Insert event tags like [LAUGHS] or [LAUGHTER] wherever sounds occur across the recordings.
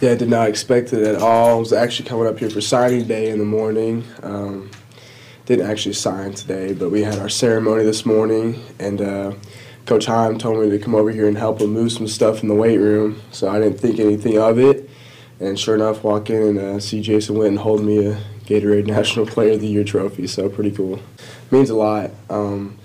Yeah, I did not expect it at all. I was actually coming up here for signing day in the morning. Um, didn't actually sign today, but we had our ceremony this morning, and uh, Coach Heim told me to come over here and help him move some stuff in the weight room. So I didn't think anything of it, and sure enough, walk in and uh, see Jason Witten hold me a Gatorade [LAUGHS] National Player of the Year trophy. So pretty cool. means a lot. Um,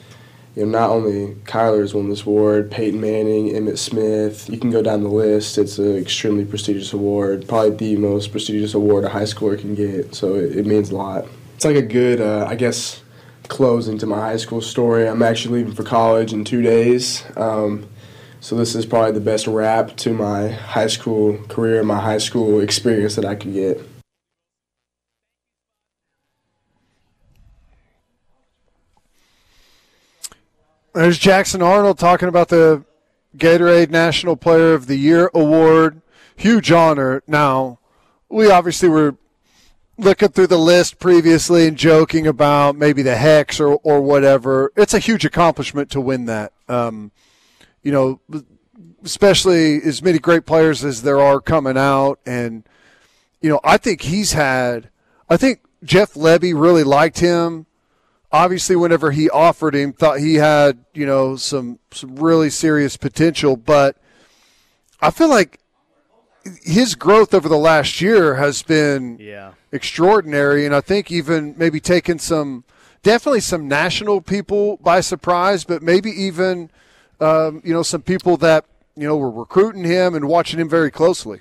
you know, not only Kyler's won this award, Peyton Manning, Emmitt Smith, you can go down the list. It's an extremely prestigious award, probably the most prestigious award a high schooler can get, so it, it means a lot. It's like a good, uh, I guess, close into my high school story. I'm actually leaving for college in two days, um, so this is probably the best wrap to my high school career, my high school experience that I could get. There's Jackson Arnold talking about the Gatorade National Player of the Year award. Huge honor. Now, we obviously were looking through the list previously and joking about maybe the hex or, or whatever. It's a huge accomplishment to win that. Um, you know, especially as many great players as there are coming out. And, you know, I think he's had, I think Jeff Lebby really liked him obviously whenever he offered him thought he had you know some some really serious potential but i feel like his growth over the last year has been yeah. extraordinary and i think even maybe taken some definitely some national people by surprise but maybe even um, you know some people that you know were recruiting him and watching him very closely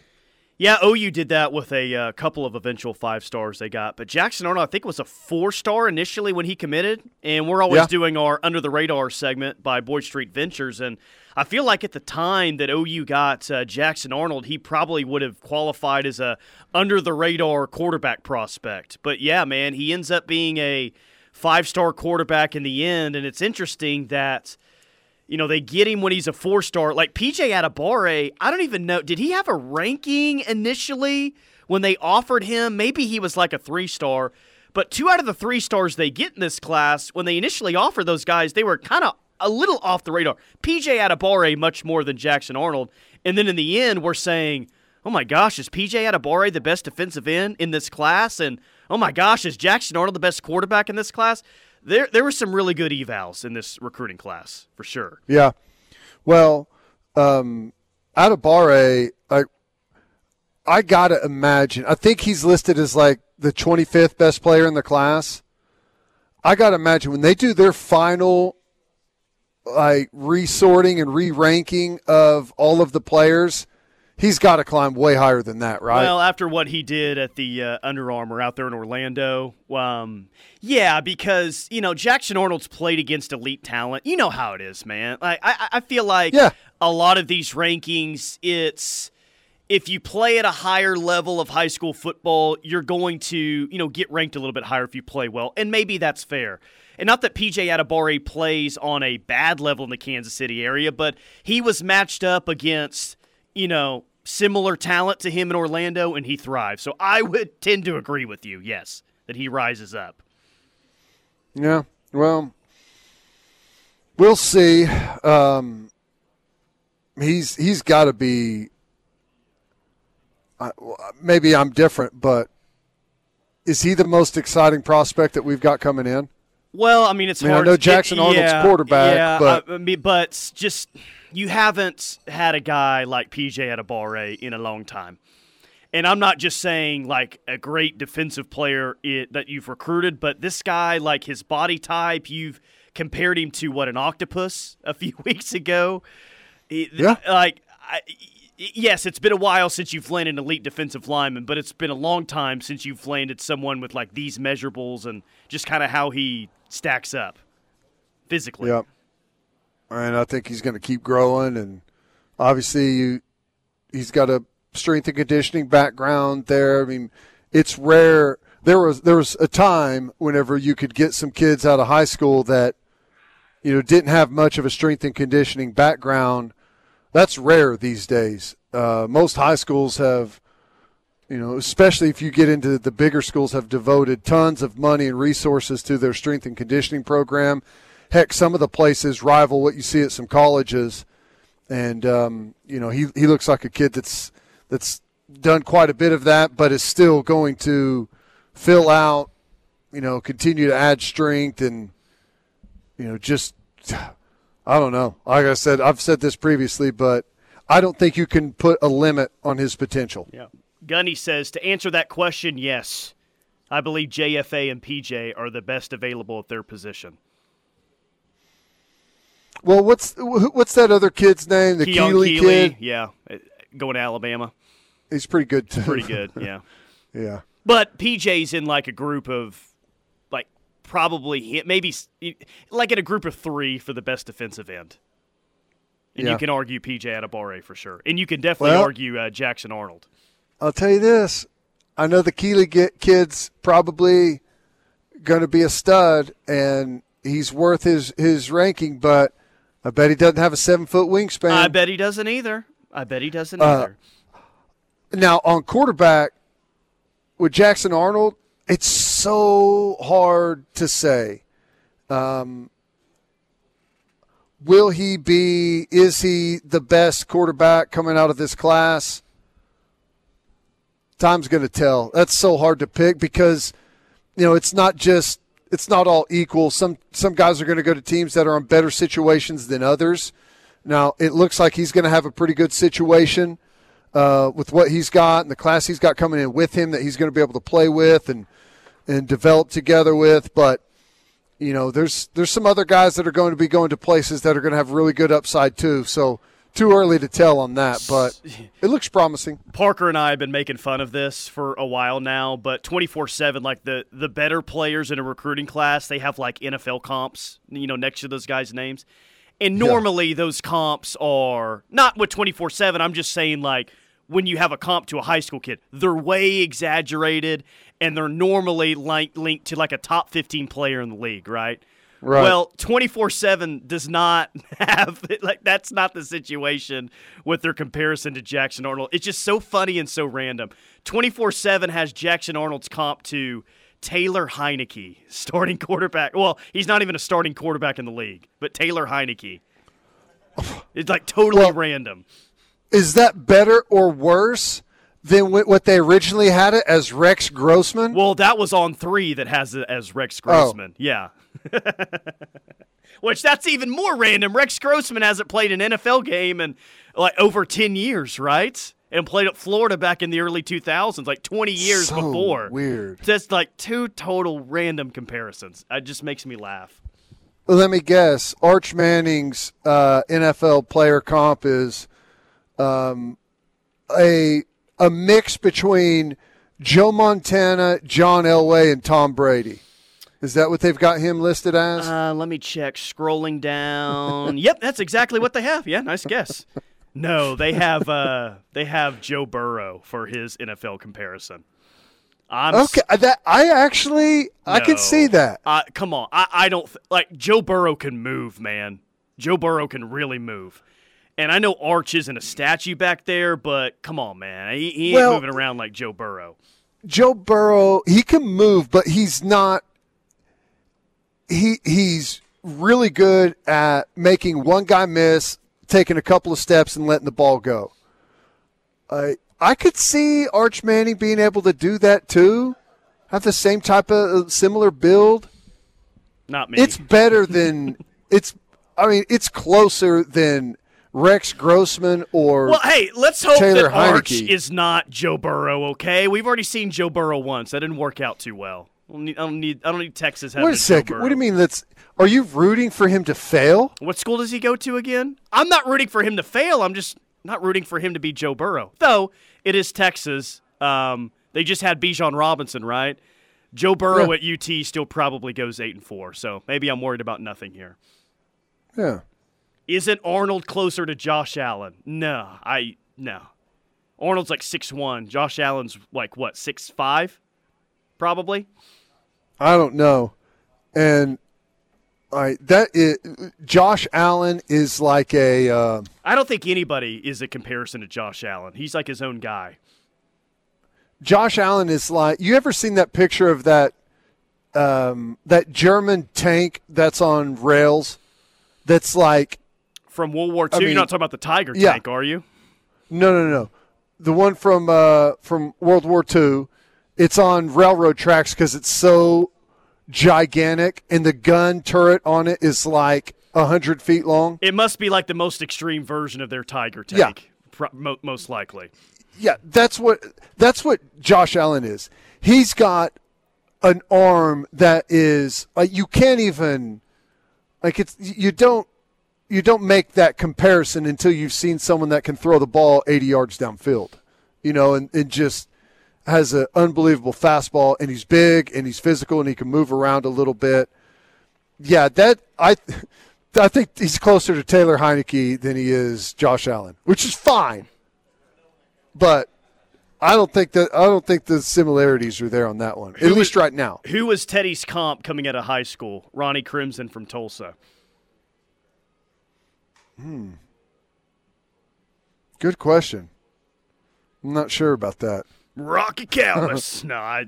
yeah, OU did that with a uh, couple of eventual five stars they got. But Jackson Arnold, I think, was a four star initially when he committed. And we're always yeah. doing our under the radar segment by Boyd Street Ventures. And I feel like at the time that OU got uh, Jackson Arnold, he probably would have qualified as a under the radar quarterback prospect. But yeah, man, he ends up being a five star quarterback in the end. And it's interesting that you know, they get him when he's a four star. Like PJ Adebawore, I don't even know. Did he have a ranking initially when they offered him? Maybe he was like a three star. But two out of the three stars they get in this class, when they initially offered those guys, they were kind of a little off the radar. PJ Adebawore much more than Jackson Arnold. And then in the end, we're saying, oh my gosh, is PJ Adebawore the best defensive end in this class? And oh my gosh, is Jackson Arnold the best quarterback in this class? There there were some really good evals in this recruiting class for sure. Yeah. Well, um, Adebawore, I I gotta imagine. I think he's listed as like the 25th best player in the class. I gotta imagine when they do their final like resorting and re-ranking of all of the players he's got to climb way higher than that, right? Well, after what he did at the uh, Under Armour out there in Orlando, um, yeah, because you know Jackson Arnold's played against elite talent. You know how it is, man. Like I, I feel like yeah. a lot of these rankings, it's if you play at a higher level of high school football, you're going to you know get ranked a little bit higher if you play well, and maybe that's fair. And not that PJ Adebawore plays on a bad level in the Kansas City area, but he was matched up against you know similar talent to him in Orlando, and he thrives. So I would [LAUGHS] tend to agree with you, yes, that he rises up. Yeah, well, we'll see. Um, he's he's got to be. Uh, maybe I'm different, but is he the most exciting prospect that we've got coming in? Well, I mean, it's I mean, hard. I know Jackson it, Arnold's yeah, quarterback, yeah, but I mean, but just you haven't had a guy like PJ at a Adebawore in a long time. And I'm not just saying like a great defensive player it, that you've recruited, but this guy, like his body type, you've compared him to what an octopus [LAUGHS] a few weeks ago. Yeah. Like, I, yes, it's been a while since you've landed an elite defensive lineman, but it's been a long time since you've landed someone with like these measurables and just kind of how he stacks up physically. Yep and I think he's going to keep growing. And obviously, you, he's got a strength and conditioning background there. I mean, it's rare. There was there was a time whenever you could get some kids out of high school that you know didn't have much of a strength and conditioning background. That's rare these days. Uh, most high schools have, you know, especially if you get into the bigger schools, have devoted tons of money and resources to their strength and conditioning program heck, some of the places rival what you see at some colleges. And um, you know, he he looks like a kid that's that's done quite a bit of that, but is still going to fill out, you know, continue to add strength and, you know, just, I don't know. Like I said, I've said this previously, but I don't think you can put a limit on his potential. Yeah. Gunny says to answer that question, yes. I believe JFA and PJ are the best available at their position. Well, what's what's that other kid's name? The Keeley, Keeley kid. Yeah, going to Alabama. He's pretty good too. Pretty good. Yeah. [LAUGHS] yeah. But PJ's in like a group of like probably maybe like in a group of three for the best defensive end. And yeah. you can argue PJ Adebawore for sure, and you can definitely well, argue uh, Jackson Arnold. I'll tell you this: I know the Keeley kid's probably going to be a stud, and he's worth his his ranking, but I bet he doesn't have a seven foot wingspan. I bet he doesn't either. I bet he doesn't uh, either. Now on quarterback with Jackson Arnold, it's so hard to say. Um, will he be? Is he the best quarterback coming out of this class? Time's going to tell. That's so hard to pick because you know it's not just it's not all equal. Some some guys are going to go to teams that are in better situations than others. Now it looks like he's going to have a pretty good situation uh, with what he's got and the class he's got coming in with him that he's going to be able to play with and and develop together with. But you know, there's there's some other guys that are going to be going to places that are going to have really good upside too. So too early to tell on that, but it looks promising. Parker and I have been making fun of this for a while now, but 24/7 like the the better players in a recruiting class, they have like NFL comps, you know, next to those guys' names. And normally yeah. those comps are not with 24/7, I'm just saying like when you have a comp to a high school kid, they're way exaggerated and they're normally like linked to like a top 15 player in the league, right? Right. Well, 24/7 does not [LAUGHS] have like that's not the situation with their comparison to Jackson Arnold. It's just so funny and so random. 24/7 has Jackson Arnold's comp to Taylor Heinicke, [LAUGHS] starting quarterback. Well, he's not even a starting quarterback in the league, but Taylor Heinicke. It's like totally well, random. Is that better or worse than what they originally had it as Rex Grossman? Well, that was on three that has it as Rex. Grossman. Oh. Yeah. [LAUGHS] Which that's even more random. Rex Grossman hasn't played an NFL game in like over 10 years, right? And played at Florida back in the early 2000s, like 20 years so before. Weird. Just like two total random comparisons. It just makes me laugh. let me guess. Arch Manning's uh, NFL player comp is um, a a mix between Joe Montana, John Elway, and Tom Brady. Is that what they've got him listed as? Uh, let me check. Scrolling down. yep, that's exactly what they have. Yeah, nice guess. No, they have uh, they have Joe Burrow for his NFL comparison. I'm okay, that I actually no, I can see that. Uh, come on, I, I don't th- like Joe Burrow can move, man. Joe Burrow can really move. And I know Arch isn't a statue back there, but come on, man, he, he ain't well, moving around like Joe Burrow. Joe Burrow, he can move, but he's not he he's really good at making one guy miss, taking a couple of steps, and letting the ball go. I I could see Arch Manning being able to do that too. Have the same type of uh, similar build. Not me. It's better than [LAUGHS] it's. I mean, it's closer than Rex Grossman or well, hey, let's hope Taylor that Arch is not Joe Burrow. Okay, we've already seen Joe Burrow once. That didn't work out too well. I don't need. I don't need, I don't need Texas. Wait a second. What do you mean? That's. Are you rooting for him to fail? What school does he go to again? I'm not rooting for him to fail. I'm just not rooting for him to be Joe Burrow. Though it is Texas. Um, they just had Bijan Robinson, right? Joe Burrow yeah. at UT still probably goes eight and four. So maybe I'm worried about nothing here. Yeah. Isn't Arnold closer to Josh Allen? No, I no. Arnold's like six one. Josh Allen's like what six five, probably. I don't know. And I that is, Josh Allen is like a. Uh, I don't think anybody is a comparison to Josh Allen. He's like his own guy. Josh Allen is like. You ever seen that picture of that um, that German tank that's on rails? That's like from World War II. I mean, You're not talking about the Tiger yeah. tank, are you? No, no, no. the one from uh, from World War II. It's on railroad tracks because it's so gigantic, and the gun turret on it is like hundred feet long. It must be like the most extreme version of their Tiger tank. Yeah. most likely. Yeah, that's what that's what Josh Allen is. He's got an arm that is like you can't even like it's you don't you don't make that comparison until you've seen someone that can throw the ball 80 yards downfield, you know, and, and just has an unbelievable fastball, and he's big and he's physical and he can move around a little bit. Yeah, that I, I think he's closer to Taylor Heinicke than he is Josh Allen, which is fine. But I don't think that I don't think the similarities are there on that one. Who at was, least right now. Who was Teddy's comp coming out of high school? Ronnie Crimson from Tulsa. Hmm. Good question. I'm not sure about that. Rocky Calmus. [LAUGHS] no, I,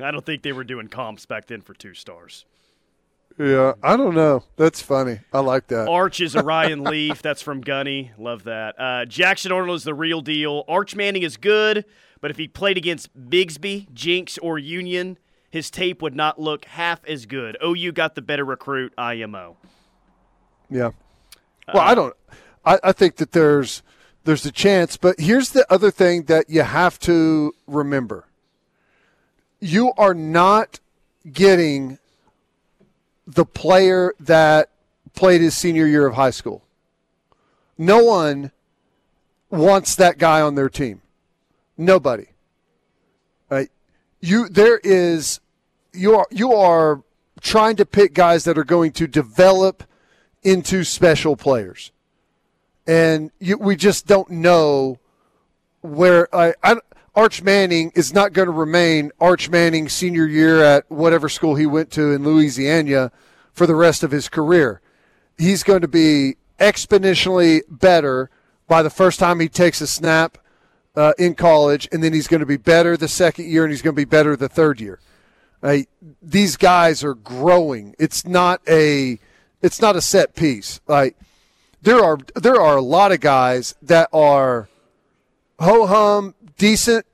I don't think they were doing comps back then for two stars. Yeah, I don't know. That's funny. I like that. Arch is a [LAUGHS] Ryan Leaf. That's from Gunny. Love that. Uh, Jackson Arnold is the real deal. Arch Manning is good, but if he played against Bixby, Jenks, or Union, his tape would not look half as good. OU got the better recruit, IMO. Yeah. Well, uh, I don't. I, I think that there's there's a chance, but here's the other thing that you have to remember: you are not getting the player that played his senior year of high school. No one wants that guy on their team. Nobody. You there is you are you are trying to pick guys that are going to develop into special players. And you, we just don't know where I, I Arch Manning is not going to remain Arch Manning senior year at whatever school he went to in Louisiana for the rest of his career. He's going to be exponentially better by the first time he takes a snap uh, in college, and then he's going to be better the second year, and he's going to be better the third year. These guys are growing. It's not a it's not a set piece. Like there are there are a lot of guys that are ho hum decent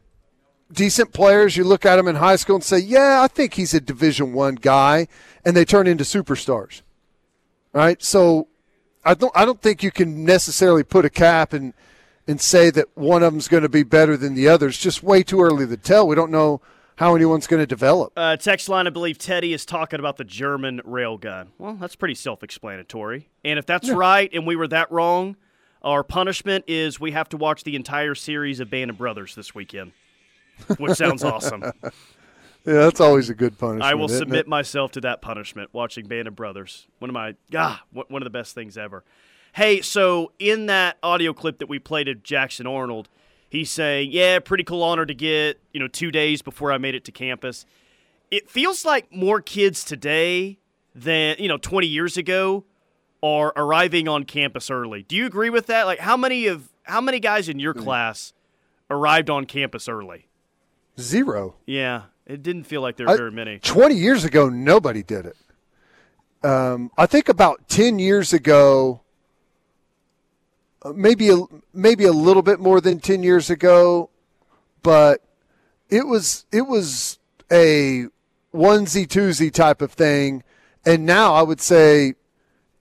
decent players. You look at them in high school and say, "Yeah, I think he's a Division One guy," and they turn into superstars. Right? So I don't I don't think you can necessarily put a cap and and say that one of them's going to be better than the other. It's just way too early to tell. We don't know how anyone's going to develop. Uh, text line, I believe Teddy is talking about the German railgun. Well, that's pretty self explanatory. And if that's yeah. right and we were that wrong, our punishment is we have to watch the entire series of Band of Brothers this weekend, which sounds awesome. [LAUGHS] Yeah, that's always a good punishment. I will submit it? myself to that punishment. Watching Band of Brothers, one of my ah, one of the best things ever. Hey, so in that audio clip that we played of Jackson Arnold, he's saying, "Yeah, pretty cool honor to get you know two days before I made it to campus." It feels like more kids today than you know 20 years ago are arriving on campus early. Do you agree with that? Like, how many of how many guys in your mm. class arrived on campus early? Zero. Yeah, it didn't feel like there were I, very many. Twenty years ago, nobody did it. Um, I think about ten years ago, uh, maybe a, maybe a little bit more than ten years ago, but it was it was a onesie twosie type of thing, and now I would say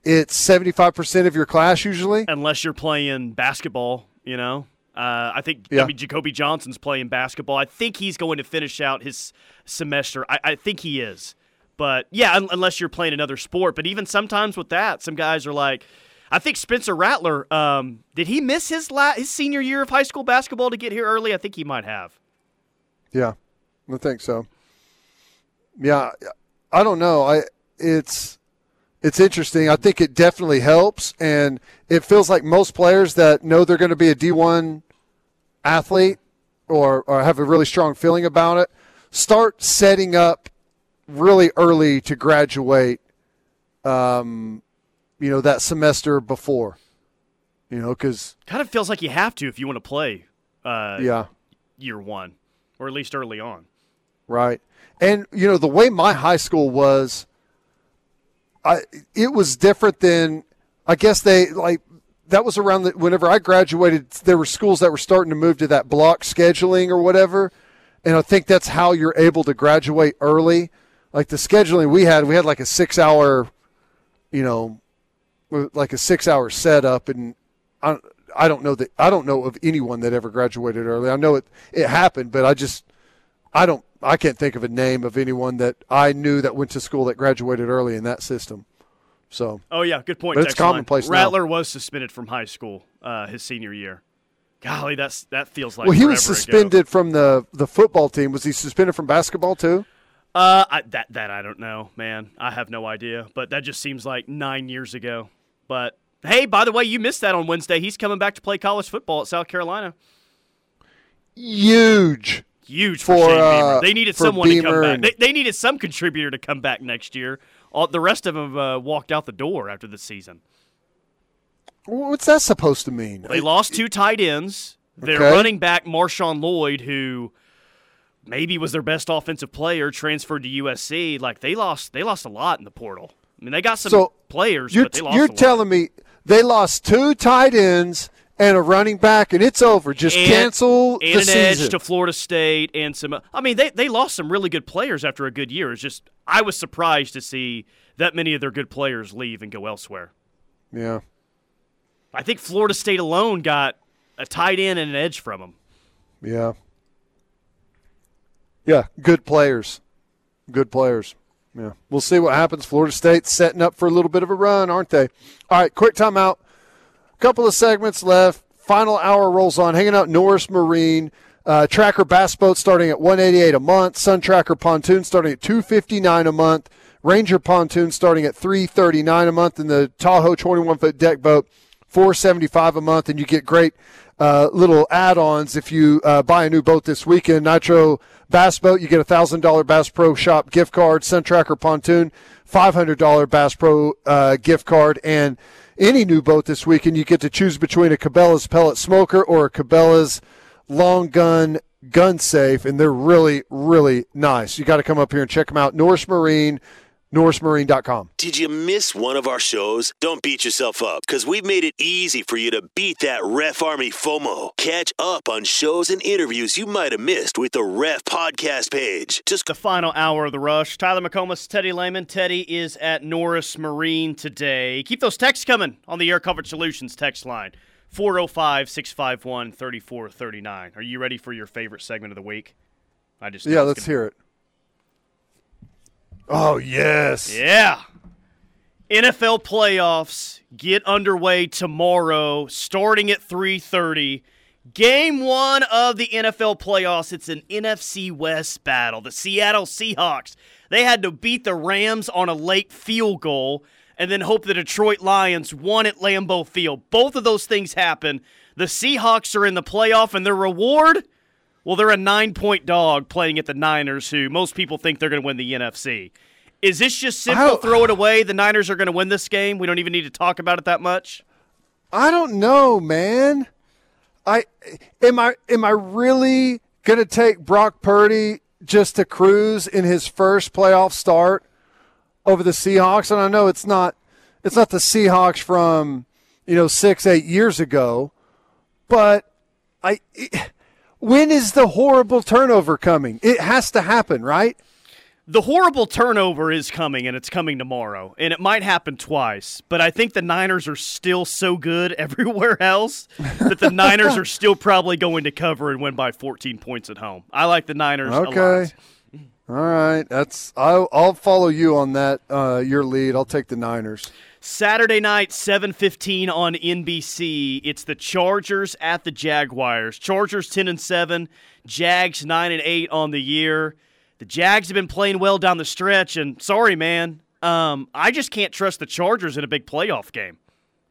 it's 75% of your class usually. Unless you're playing basketball, you know. Uh, I think yeah. I mean Jacoby Johnson's playing basketball. I think he's going to finish out his semester. I, I think he is. But yeah, un- unless you're playing another sport. But even sometimes with that, some guys are like, I think Spencer Rattler. Um, did he miss his la- his senior year of high school basketball to get here early? I think he might have. Yeah, I think so. Yeah, I don't know. I it's it's interesting. I think it definitely helps, and it feels like most players that know they're going to be a D1 athlete or, or have a really strong feeling about it start setting up really early to graduate. Um, you know that semester before. You know, because kind of feels like you have to if you want to play. Uh, yeah, year one, or at least early on. Right, and you know the way my high school was I it was different than I guess they like that was around the, whenever I graduated. There were schools that were starting to move to that block scheduling or whatever, and I think that's how you're able to graduate early. Like the scheduling we had, we had like a six hour, you know, like a six hour setup, and I, I don't know that I don't know of anyone that ever graduated early. I know it it happened, but I just I don't I can't think of a name of anyone that I knew that went to school that graduated early in that system. So. Oh yeah, good point. But it's commonplace Rattler now. was suspended from high school uh, his senior year. Golly, that's that feels like. Well, he was suspended ago. from the the football team. Was he suspended from basketball too? Uh, I, that that I don't know, man. I have no idea. But that just seems like nine years ago. But hey, by the way, you missed that on Wednesday. He's coming back to play college football at South Carolina. Huge. Huge for, For, uh, They needed someone to come back. They, they needed some contributor to come back next year. All, the rest of them uh, walked out the door after the season. What's that supposed to mean? They lost two tight ends. Their Okay. running back Marshawn Lloyd, who maybe was their best offensive player, transferred to USC. Like they lost, they lost a lot in the portal. I mean, they got some So, players, You're, but they lost. you're telling me they lost two tight ends and a running back, and it's over. Just And- cancel and the an season. edge to Florida State and some. I mean, they they lost some really good players after a good year. It's just I was surprised to see that many of their good players leave and go elsewhere. yeah. I think Florida State alone got a tight end and an edge from them. Yeah. Yeah, good players. Good players. Yeah. We'll see what happens. Florida State's setting up for a little bit of a run, aren't they? All right, quick timeout. Couple of segments left. Final hour rolls on. Hanging out Norris Marine. Uh, Tracker Bass Boat starting at 188 a month. Sun Tracker Pontoon starting at 259 a month. Ranger Pontoon starting at 339 a month. And the Tahoe 21 foot deck boat 475 a month. And you get great uh, little add-ons if you uh, buy a new boat this weekend. Nitro Bass Boat, you get a thousand dollar Bass Pro Shop gift card. Sun Tracker Pontoon, five hundred dollar Bass Pro uh, gift card, and any new boat this weekend, you get to choose between a Cabela's pellet smoker or a Cabela's long gun gun safe, and they're really, really nice. You got to come up here and check them out. Norris Marine, NorrisMarine.com. Did you miss one of our shows? Don't beat yourself up because we've made it easy for you to beat that Ref Army FOMO. Catch up on shows and interviews you might have missed with the Ref podcast page. Just the final hour of the rush. Tyler McComas, Teddy Lehman. Teddy is at Norris Marine today. Keep those texts coming on the Air Comfort Solutions text line 405 651 3439. Are you ready for your favorite segment of the week? I just Yeah, let's hear it. Oh yes. Yeah. NFL playoffs get underway tomorrow starting at 3:30. Game 1 of the NFL playoffs. It's an NFC West battle. The Seattle Seahawks. They had to beat the Rams on a late field goal and then hope the Detroit Lions won at Lambeau Field. Both of those things happen. The Seahawks are in the playoff and their reward well, they're a nine point dog playing at the Niners, who most people think they're going to win the NFC. Is this just simple? Throw it away. The Niners are going to win this game. We don't even need to talk about it that much. I don't know, man. I am I am I really gonna take Brock Purdy just to cruise in his first playoff start over the Seahawks? And I know it's not it's not the Seahawks from you know six eight years ago, but I when is the horrible turnover coming? It has to happen, right? The horrible turnover is coming, and it's coming tomorrow, and it might happen twice. But I think the Niners are still so good [LAUGHS] everywhere else that the Niners are [LAUGHS] still probably going to cover and win by 14 points at home. I like the Niners. a lot. All right, that's I'll, I'll follow you on that. Uh, your lead. I'll take the Niners. Saturday night, 7:15 on NBC. It's the Chargers at the Jaguars. Chargers 10 and 7, Jags 9 and 8 on the year. The Jags have been playing well down the stretch and sorry man, um, I just can't trust the Chargers in a big playoff game.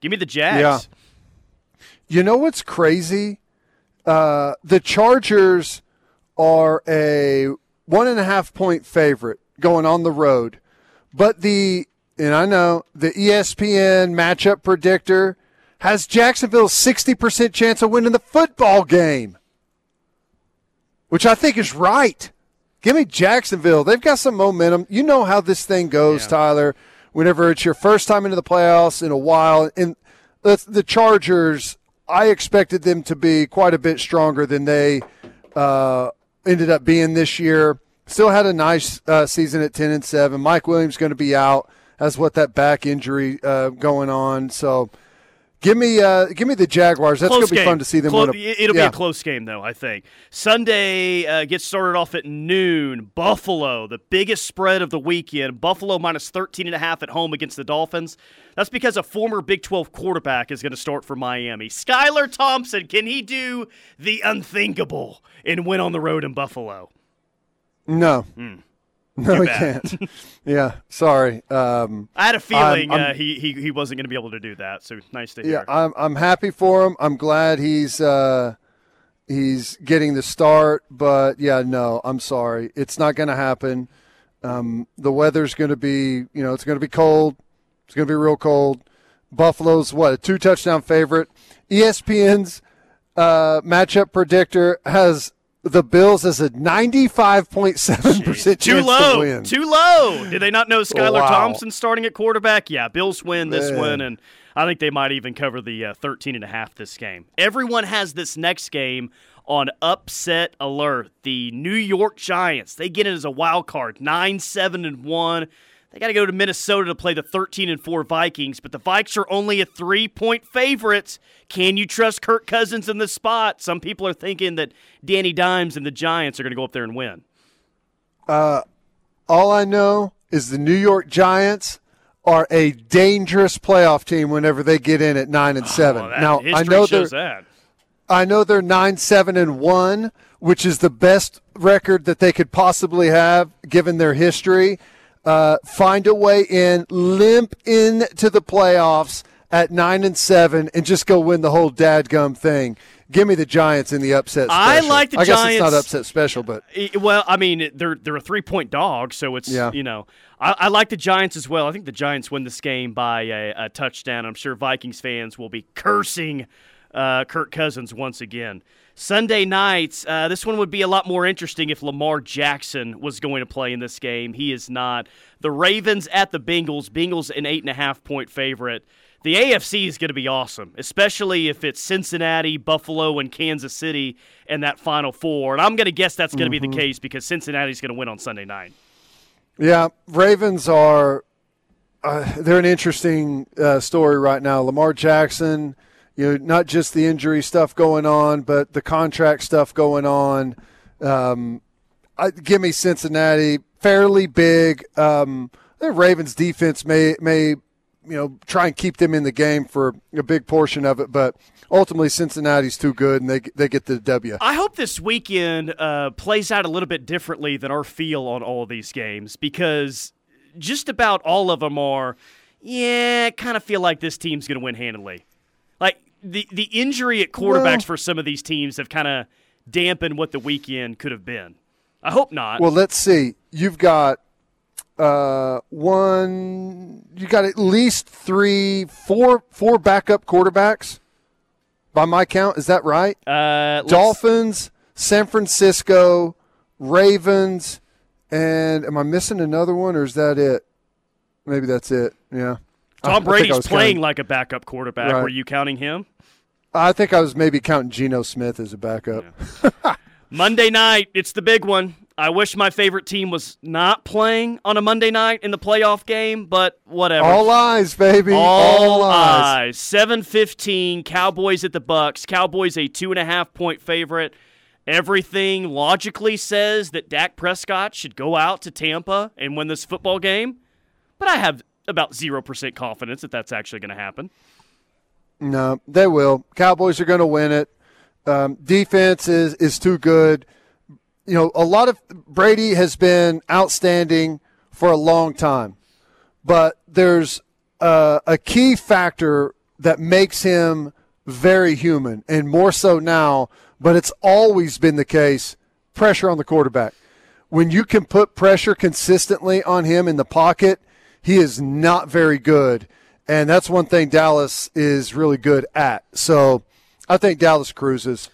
Give me the Jags. Yeah. You know what's crazy? Uh, the Chargers are a one and a half point favorite going on the road, but the and I know the ESPN matchup predictor has Jacksonville's sixty percent chance of winning the football game, which I think is right. Give me Jacksonville. They've got some momentum. You know how this thing goes, Yeah. Tyler. Whenever it's your first time into the playoffs in a while, and the Chargers. I expected them to be quite a bit stronger than they uh, ended up being this year. Still had a nice uh, season at ten and seven. Mike Williams going to be out. Has what that back injury uh, going on. So Give me, uh, give me the Jaguars. That's going to be fun to see them Close, win. A, it'll yeah. be a close game, though. I think Sunday uh, gets started off at noon. Buffalo, the biggest spread of the weekend. Buffalo minus 13 and a half at home against the Dolphins. That's because a former Big 12 quarterback is going to start for Miami. Skylar Thompson, can he do the unthinkable and win on the road in Buffalo? No. Mm. [LAUGHS] No, he can't. [LAUGHS] yeah, sorry. Um, I had a feeling I'm, I'm, uh, he, he he wasn't going to be able to do that. So nice to hear. Yeah, I'm I'm happy for him. I'm glad he's uh, he's getting the start. But yeah, no, I'm sorry. It's not going to happen. Um, the weather's going to be, you know, it's going to be cold. It's going to be real cold. Buffalo's what a two touchdown favorite. ESPN's uh, matchup predictor has the Bills as a 95.7% Too low. To win. Too low. Did they not know Skylar wow. Thompson starting at quarterback? Yeah, Bills win this Man. one, and I think they might even cover the uh, 13 and a half this game. Everyone has this next game on upset alert. The New York Giants, they get it as a wild card, 9 7 and 1. They got to go to Minnesota to play the 13 and 4 Vikings, but the Vikes are only a 3-point favorites. Can you trust Kirk Cousins in this spot? Some people are thinking that Danny Dimes and the Giants are going to go up there and win. Uh, all I know is the New York Giants are a dangerous playoff team whenever they get in at 9 and 7. Oh, now, I know they're that. I know they're 9 7 and 1, which is the best record that they could possibly have given their history uh, find a way in, limp into the playoffs at nine and seven, and just go win the whole dadgum thing. Give me the Giants in the upset. Special. I like the I Giants. guess it's not upset special, but well, I mean they're they're a three point dog, so it's yeah. you know I, I, like the Giants as well. I think the Giants win this game by a, a touchdown. I'm sure Vikings fans will be cursing uh, Kirk Cousins once again. Sunday nights, uh, this one would be a lot more interesting if Lamar Jackson was going to play in this game. He is not. The Ravens at the Bengals. Bengals an eight and a half point favorite. The AFC is going to be awesome, especially if it's Cincinnati, Buffalo, and Kansas City in that Final Four. And I'm going to guess that's going to mm-hmm. be the mm-hmm. case because Cincinnati's going to win on Sunday night. Yeah, Ravens are. Uh, they're an interesting uh, story right now. Lamar Jackson you know, not just the injury stuff going on, but the contract stuff going on. Um, I, give me Cincinnati, fairly big. Um, the Ravens defense may may you know try and keep them in the game for a big portion of it, but ultimately Cincinnati's too good and they they get the W. I hope this weekend uh, plays out a little bit differently than our feel on all of these games because just about all of them are. Yeah, kind of feel like this team's going to win handily. The the injury at quarterbacks well, for some of these teams have kind of dampened what the weekend could have been. I hope not. Well, let's see. You've got uh, one. You got at least three, four, four backup quarterbacks. By my count, is that right? Uh, Dolphins, San Francisco, Ravens, and am I missing another one, or is that it? Maybe that's it. Yeah. Tom Brady's playing counting. like a backup quarterback. Right. Were you counting him? I think I was maybe counting Geno Smith as a backup. Yeah. Monday night, it's the big one. I wish my favorite team was not playing on a Monday night in the playoff game, but whatever. All eyes, baby. All, All eyes. Seven fifteen. Cowboys at the Bucks. Cowboys a two and a half point favorite. Everything logically says that Dak Prescott should go out to Tampa and win this football game, but I have about 0% confidence that that's actually going to happen. No, they will. Cowboys are going to win it. Um, defense is, is too good. You know, a lot of Brady has been outstanding for a long time, but there's a key factor that makes him very human and more so now, but it's always been the case pressure on the quarterback. When you can put pressure consistently on him in the pocket, he is not very good. And that's one thing Dallas is really good at. So I think Dallas cruises.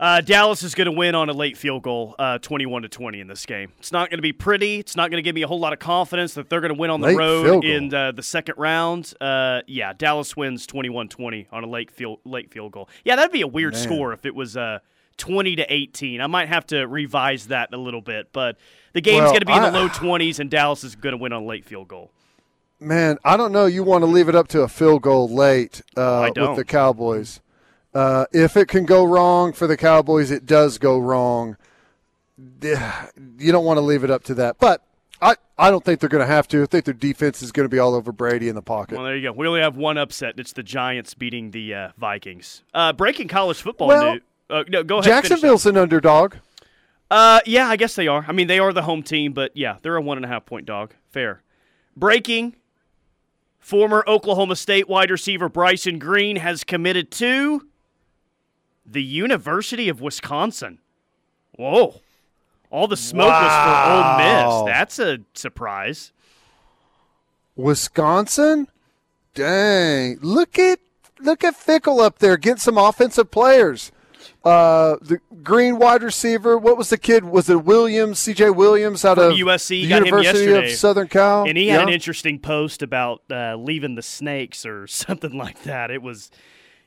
Uh, Dallas is going to win on a late field goal, uh, 21 to 20 in this game. It's not going to be pretty. It's not going to give me a whole lot of confidence that they're going to win on the Late road in uh, the second round. Uh, yeah, Dallas wins 21-20 on a late field late field goal. Yeah, that'd be a weird Man. score if it was uh, 20 to 18. I might have to revise that a little bit, but the game's Well, going to be in the I- low 20s, and Dallas is going to win on a late field goal. Man, I don't know. You want to leave it up to a field goal late uh, with the Cowboys. Uh, if it can go wrong for the Cowboys, it does go wrong. [SIGHS] You don't want to leave it up to that. But I, I don't think they're going to have to. I think their defense is going to be all over Brady in the pocket. Well, there you go. We only have one upset. It's the Giants beating the uh, Vikings. Uh, breaking college football Well, news. Uh, no, go ahead. Jacksonville's an underdog. Uh, yeah, I guess they are. I mean, they are the home team, but yeah, they're a one and a half point dog. Fair. Breaking. Former Oklahoma State wide receiver Bryson Green has committed to the University of Wisconsin. Whoa. All the smoke was for Ole Miss. That's a surprise. Wisconsin? Dang. Look at look at Fickell up there getting some offensive players. Uh, the green wide receiver. What was the kid? Was it Williams? C.J. Williams out From of USC, the University of Southern Cal. And he had an interesting post about uh, leaving the snakes or [LAUGHS] something like that. It was,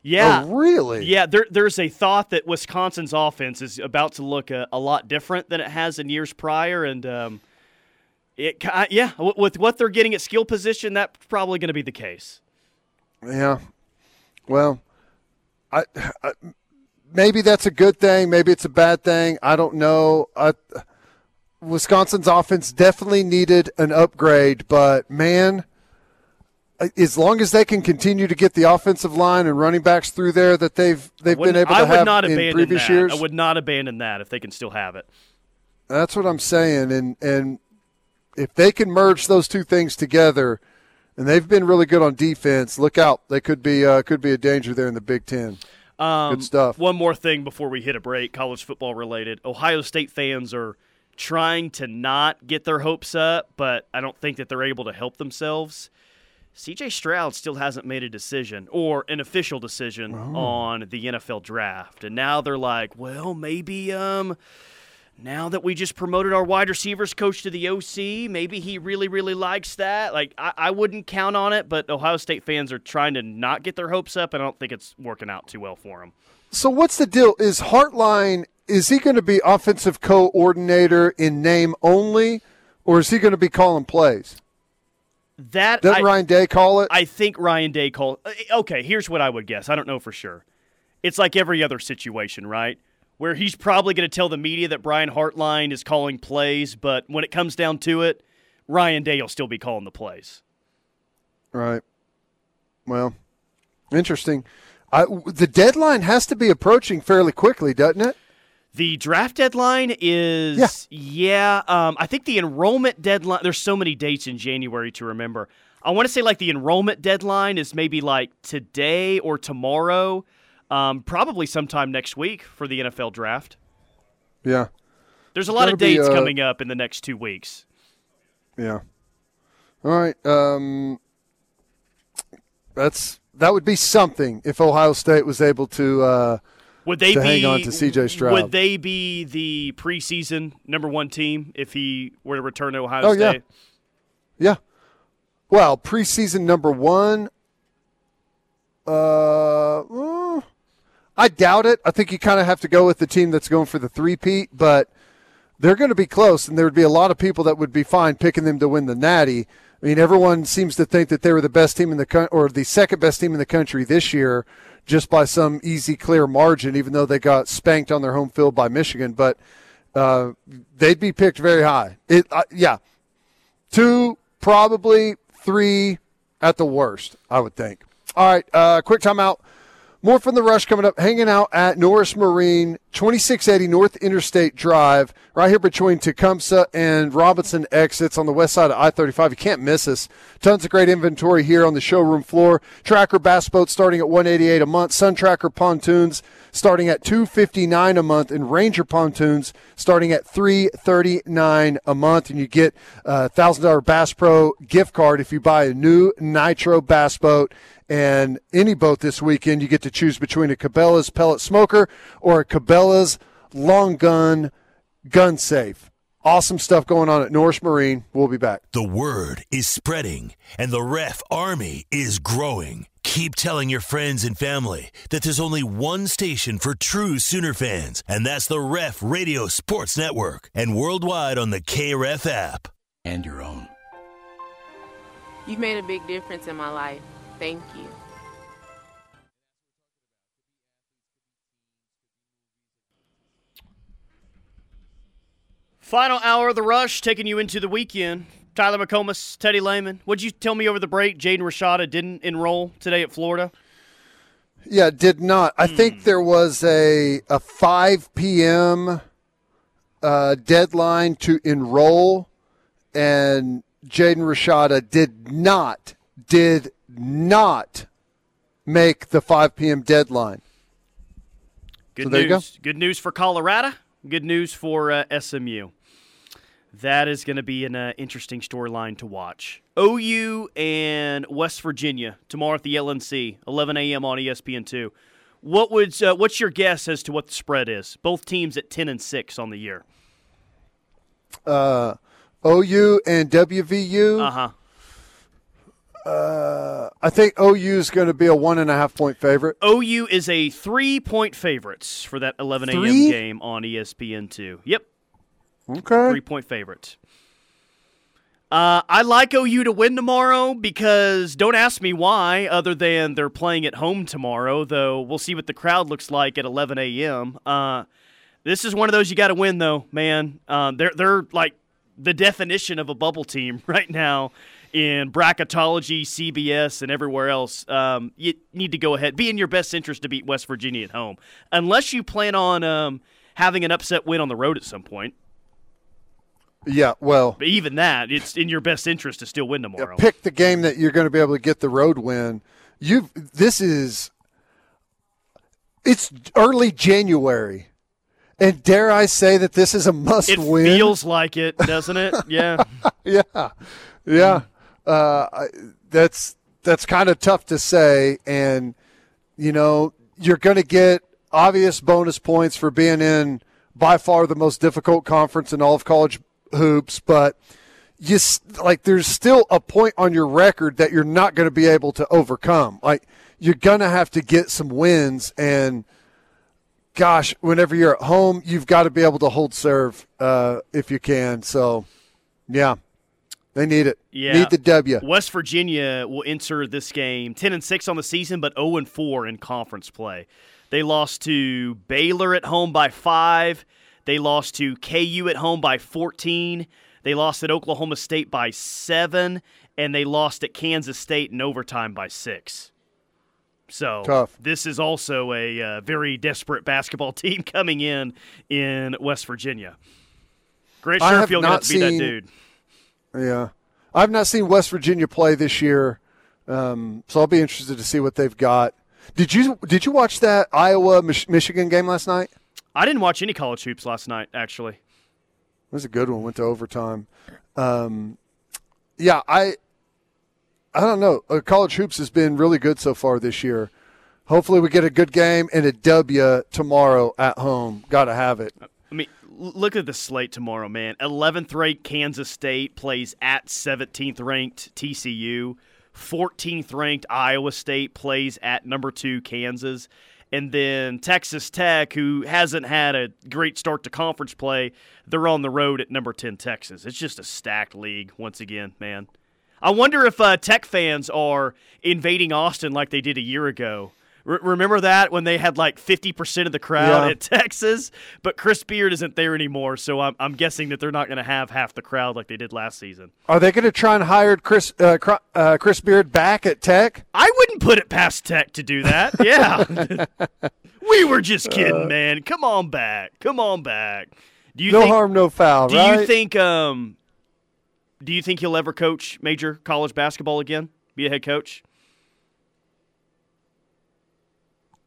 yeah. Oh, really? Yeah, there, there's a thought that Wisconsin's offense is about to look a, a lot different than it has in years prior, and um, it, yeah, w- with what they're getting at skill position, that's probably going to be the case. Yeah. Well, I, I maybe that's a good thing. Maybe it's a bad thing. I don't know. I, Wisconsin's offense definitely needed an upgrade, but man, as long as they can continue to get the offensive line and running backs through there that they've they've been able to I would have not in previous that. years. I would not abandon that if they can still have it. That's what I'm saying, and and if they can merge those two things together, and they've been really good on defense. Look out, they could be uh, could be a danger there in the Big Ten. Um, Good stuff. One more thing before we hit a break, college football related. Ohio State fans are trying to not get their hopes up, but I don't think that they're able to help themselves. CJ Stroud still hasn't made a decision or an official decision Oh. on the NFL draft. And now they're like, well, maybe um now that we just promoted our wide receivers coach to the OC, maybe he really, really likes that. Like, I, I wouldn't count on it, but Ohio State fans are trying to not get their hopes up, and I don't think it's working out too well for them. So what's the deal? Is Hartline is he going to be offensive coordinator in name only, or is he going to be calling plays? That Doesn't I, Ryan Day call it? I think Ryan Day called. uh, Okay, here's what I would guess. I don't know for sure. It's like every other situation, right? Where he's probably going to tell the media that Brian Hartline is calling plays, but when it comes down to it, Ryan Day will still be calling the plays. right. Well, interesting. I, the deadline has to be approaching fairly quickly, doesn't it? The draft deadline is yeah. um, I think the enrollment deadline. There's so many dates in January to remember. I want to say like the enrollment deadline is maybe like today or tomorrow, um, probably sometime next week for the NFL draft. Yeah. There's a lot of Gotta be, dates uh, coming up in the next two weeks. Yeah. All right. Um, that's that would be something if Ohio State was able to. Uh, Would they to be hang on to C.J. Stroud. Would they be the preseason number one team if he were to return to Ohio Oh. State? Yeah. Well, preseason number one. Uh, mm, I doubt it. I think you kind of have to go with the team that's going for the three-peat, but they're going to be close, and there would be a lot of people that would be fine picking them to win the Natty. I mean, everyone seems to think that they were the best team in the country or the second best team in the country this year, just by some easy, clear margin. Even though they got spanked on their home field by Michigan, but uh, they'd be picked very high. It, uh, yeah, two, probably three at the worst, I would think. All right, uh, quick timeout. More from the rush coming up. Hanging out at Norris Marine, 2680 North Interstate Drive, right here between Tecumseh and Robinson exits on the west side of I 35. You can't miss us. Tons of great inventory here on the showroom floor. Tracker bass boats starting at 188 a month. Sun Tracker pontoons starting at 259 a month and Ranger pontoons starting at 339 a month and you get a $1000 Bass Pro gift card if you buy a new Nitro bass boat and any boat this weekend you get to choose between a Cabela's pellet smoker or a Cabela's Cabela's Long Gun Gun Safe. Awesome stuff going on at Norris Marine. We'll be back. The word is spreading, and the ref army is growing. Keep telling your friends and family that there's only one station for true Sooner fans, and that's the Ref Radio Sports Network, and worldwide on the KREF app. And your own. You've made a big difference in my life. Thank you. Final hour of the rush, taking you into the weekend. Tyler McComas, Teddy Lehman. What'd you tell me over the break? Jaden Rashada didn't enroll today at Florida. Yeah, did not. I think there was a a 5 p.m. Uh, deadline to enroll, and Jaden Rashada did not did not make the 5 p.m. deadline. Good So you go. news. Good news for Colorado. Good news for uh, SMU. That is going to be an uh, interesting storyline to watch. OU and West Virginia tomorrow at the LNC, 11 a.m. on E ESPN2. What would uh, what's your guess as to what the spread is? Both teams at 10 and 6 on the year. Uh, OU and WVU. Uh-huh. Uh, I think OU is going to be a one and a half point favorite. OU is a 3-point favorites for that 11 a.m. Three? game on E ESPN2. Yep. Okay. three point favorite. Uh, I like OU to win tomorrow because don't ask me why, other than they're playing at home tomorrow, though we'll see what the crowd looks like at 11 a.m. Uh, this is one of those you got to win, though, man. Um, they're, they're like the definition of a bubble team [LAUGHS] right now in bracketology, CBS, and everywhere else. Um, you need to go ahead. Be in your best interest to beat West Virginia at home, unless you plan on um, having an upset win on the road at some point. Yeah. Well, But even that, it's in your best interest to still win tomorrow. pick the game that you're going to be able to get the road win. You. This is. It's early January, and dare I say that this is a must it win. It feels like it, doesn't it? [LAUGHS] Yeah. yeah, yeah. Uh, that's that's kind of tough to say, and you know you're going to get obvious bonus points for being in by far the most difficult conference in all of college hoops, but you like there's still a point on your record that you're not going to be able to overcome. Like you're going to have to get some wins and gosh, whenever you're at home, you've got to be able to hold serve uh, if you can. So, yeah, they need it. Yeah. Need the W. West Virginia will enter this game 10 and 6 on the season, but 0 and 4 in conference play. They lost to Baylor at home by 5. They lost to KU at home by 14. They lost at Oklahoma State by 7. And they lost at Kansas State in overtime by 6. So Tough. this is also a uh, very desperate basketball [LAUGHS] team coming in in West Virginia. Grant Sherfield going to not have to be that dude. Yeah, I've not seen West Virginia play this year, um, so I'll be interested to see what they've got. Did you did you watch that Iowa Michigan game last night? I didn't watch any college hoops last night, actually. It was a good one. Went to overtime. Um, yeah, I I don't know. Uh, college hoops has been really good so far this year. Hopefully, we get a good game and a W tomorrow at home. Got to have it. I mean, look at the slate tomorrow, man. 11th ranked Kansas State plays at 17th ranked TCU. 14th ranked Iowa State plays at number two Kansas. And then Texas Tech, who hasn't had a great start to conference play, they're on the road at number 10 Texas. It's just a stacked league once again, man. I wonder if uh, Tech fans are invading Austin like they did a year ago. R- remember that when they had like 50% of the crowd Yeah. at [LAUGHS] Texas? But Chris Beard isn't there anymore, so I'm, I'm guessing that they're not going to have half the crowd like they did last season. Are they going to try and hire Chris uh, uh, Chris Beard back at Tech? I wouldn't put it past Tech to do that. [LAUGHS] Yeah. [LAUGHS] we were just kidding, man. Come on back. Come on back. Do you no think, harm, no foul. Do right? you think um do you think he'll ever coach major college basketball again? Be a head coach?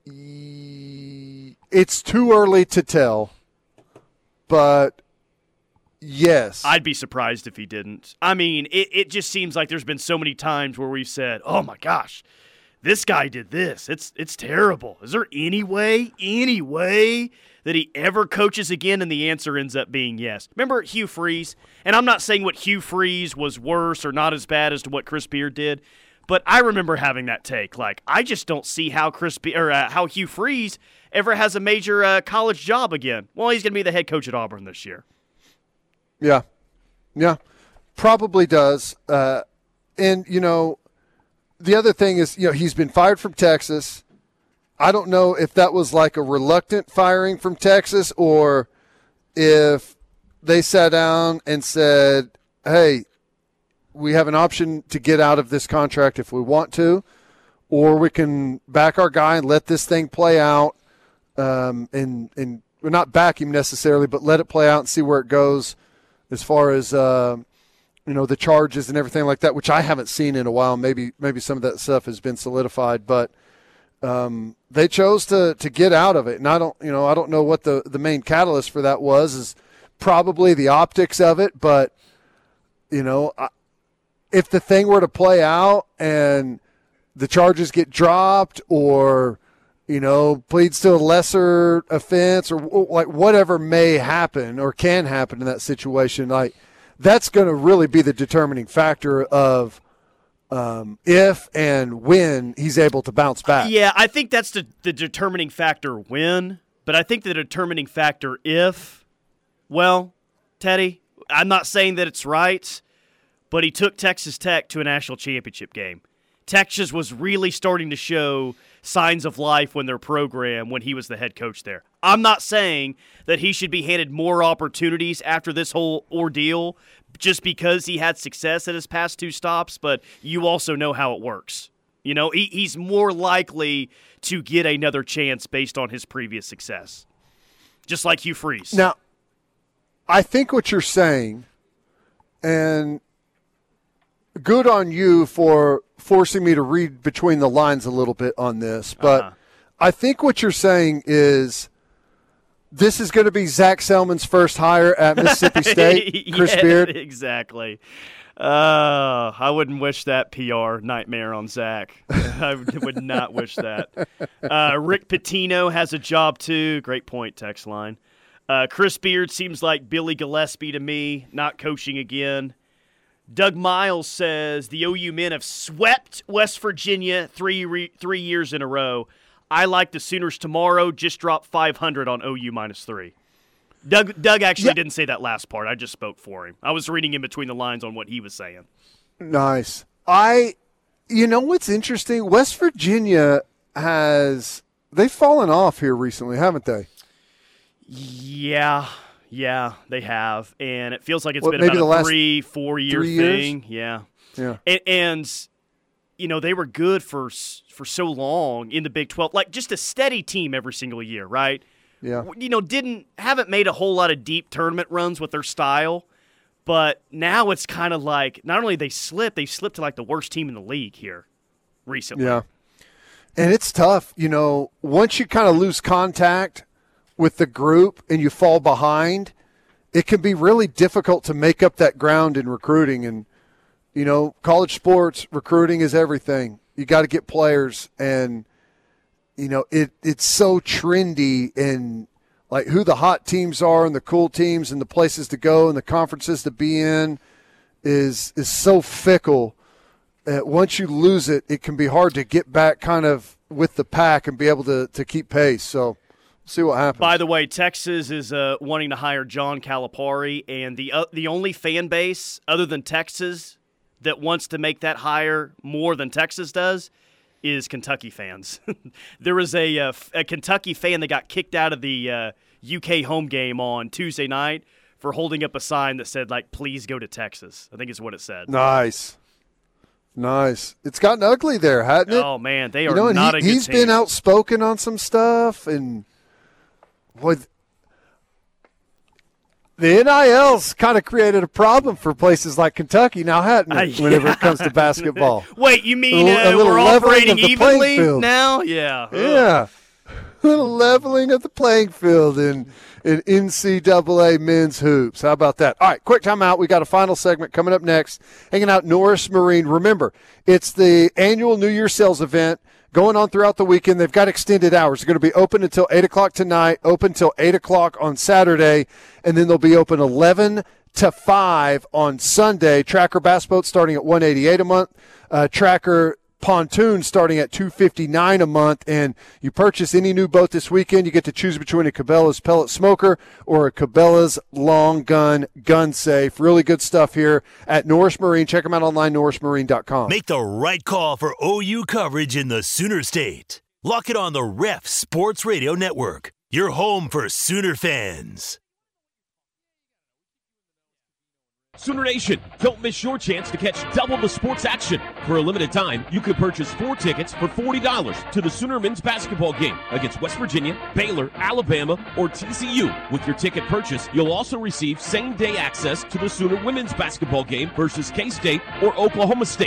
It's too early to tell, but yes, I'd be surprised if he didn't. I mean, it, it just seems like there's been so many times where we've said, oh my gosh, this guy did this. It's it's terrible. Is there any way, any way that he ever coaches again? And the answer ends up being yes. Remember Hugh Freeze? And I'm not saying what Hugh Freeze was worse or not as bad as to what Chris Beard did, but I remember having that take. Like I just don't see how Chris Be- or uh, how Hugh Freeze ever has a major uh, college job again. Well, he's going to be the head coach at Auburn this year. Yeah, yeah, probably does. Uh, and you know, the other thing is, you know, he's been fired from Texas. I don't know if that was like a reluctant firing from Texas or if they sat down and said, hey, we have an option to get out of this contract if we want to, or we can back our guy and let this thing play out um, and, and not back him necessarily, but let it play out and see where it goes as far as. Uh, you know the charges and everything like that, which I haven't seen in a while. Maybe maybe some of that stuff has been solidified, but um, they chose to to get out of it. And I don't you know I don't know what the the main catalyst for that was. Is probably the optics of it, but you know I, if the thing were to play out and the charges get dropped or you know pleads to a lesser offense or like whatever may happen or can happen in that situation like that's going to really be the determining factor of um, if and when he's able to bounce back. Yeah, I think that's the, the determining factor when, but I think the determining factor if, well, Teddy, I'm not saying that it's right, but he took Texas Tech to a national championship game. Texas was really starting to show signs of life when their program when he was the head coach there. I'm not saying that he should be handed more opportunities after this whole ordeal just because he had success at his past two stops, but you also know how it works. You know, he, he's more likely to get another chance based on his previous success, just like Hugh Freeze. Now, I think what you're saying, and good on you for forcing me to read between the lines a little bit on this, but uh-huh. I think what you're saying is this is going to be Zac Selmon's first hire at Mississippi [LAUGHS] State. Chris yeah, Beard, exactly. Uh, I wouldn't wish that PR nightmare on Zac. [LAUGHS] I would not wish that. Uh, Rick Pitino has a job too. Great point, text line. Uh, Chris Beard seems like Billy Gillispie to me, not coaching again. Doug Miles says the OU men have swept West Virginia three re- three years in a row. I like the Sooners tomorrow. Just drop 500 on OU minus three. Doug Doug actually yeah. didn't say that last part. I just spoke for him. I was reading in between the lines on what he was saying. Nice. I, you know what's interesting? West Virginia has they've fallen off here recently, haven't they? Yeah, yeah, they have, and it feels like it's been about the a three, four year three thing. Years? Yeah, yeah, and, and you know they were good for for so long in the Big Twelve, like just a steady team every single year, right? Yeah, you know, didn't haven't made a whole lot of deep tournament runs with their style, but now it's kind of like not only they slip, they slipped to like the worst team in the league here recently. Yeah, and it's tough, you know, once you kind of lose contact with the group and you fall behind, it can be really difficult to make up that ground in recruiting. And, you know, college sports, recruiting is everything. You got to get players. And, you know, it, it's so trendy and like who the hot teams are and the cool teams and the places to go and the conferences to be in is is so fickle. Uh, once you lose it, it can be hard to get back kind of with the pack and be able to, to keep pace. So see what happens. By the way, Texas is uh, wanting to hire John Calipari, and the uh, the only fan base other than Texas that wants to make that hire more than Texas does is Kentucky fans. [LAUGHS] there was a, uh, a Kentucky fan that got kicked out of the UK uh, home game on Tuesday night for holding up a sign that said like "Please go to Texas." I think is what it said. Nice. Nice. It's gotten ugly there, hasn't it? Oh man, they are you know, not he, a good He's team. been outspoken on some stuff, and with the NIL's kind of created a problem for places like Kentucky now, hadn't it? Uh. Whenever it comes to [LAUGHS] basketball. Wait, you mean uh, we're operating evenly now? Yeah. Yeah. Little [LAUGHS] leveling of the playing field in, in NCAA men's hoops. How about that? All right, quick timeout. We got a final segment coming up next. Hanging out Norris Marine. Remember, it's the annual New Year sales event going on throughout the weekend. They've got extended hours. They're going to be open until 8 o'clock tonight, open until 8 o'clock on Saturday, and then they'll be open 11 to 5 on Sunday. Tracker bass boat starting at 188 a month. Uh, tracker pontoon starting at 259 a month and you purchase any new boat this weekend you get to choose between a cabela's pellet smoker or a cabela's long gun gun safe. Really good stuff here at norris marine. Check them out online norrismarine.com make the right call for ou coverage in the sooner state. Lock it on the ref sports radio network your home for sooner fans Sooner Nation, don't miss your chance to catch double the sports action. For a limited time, you can purchase four tickets for $40 to the Sooner men's basketball game against West Virginia, Baylor, Alabama, or TCU. With your ticket purchase, you'll also receive same day access to the Sooner women's basketball game versus K State or Oklahoma State.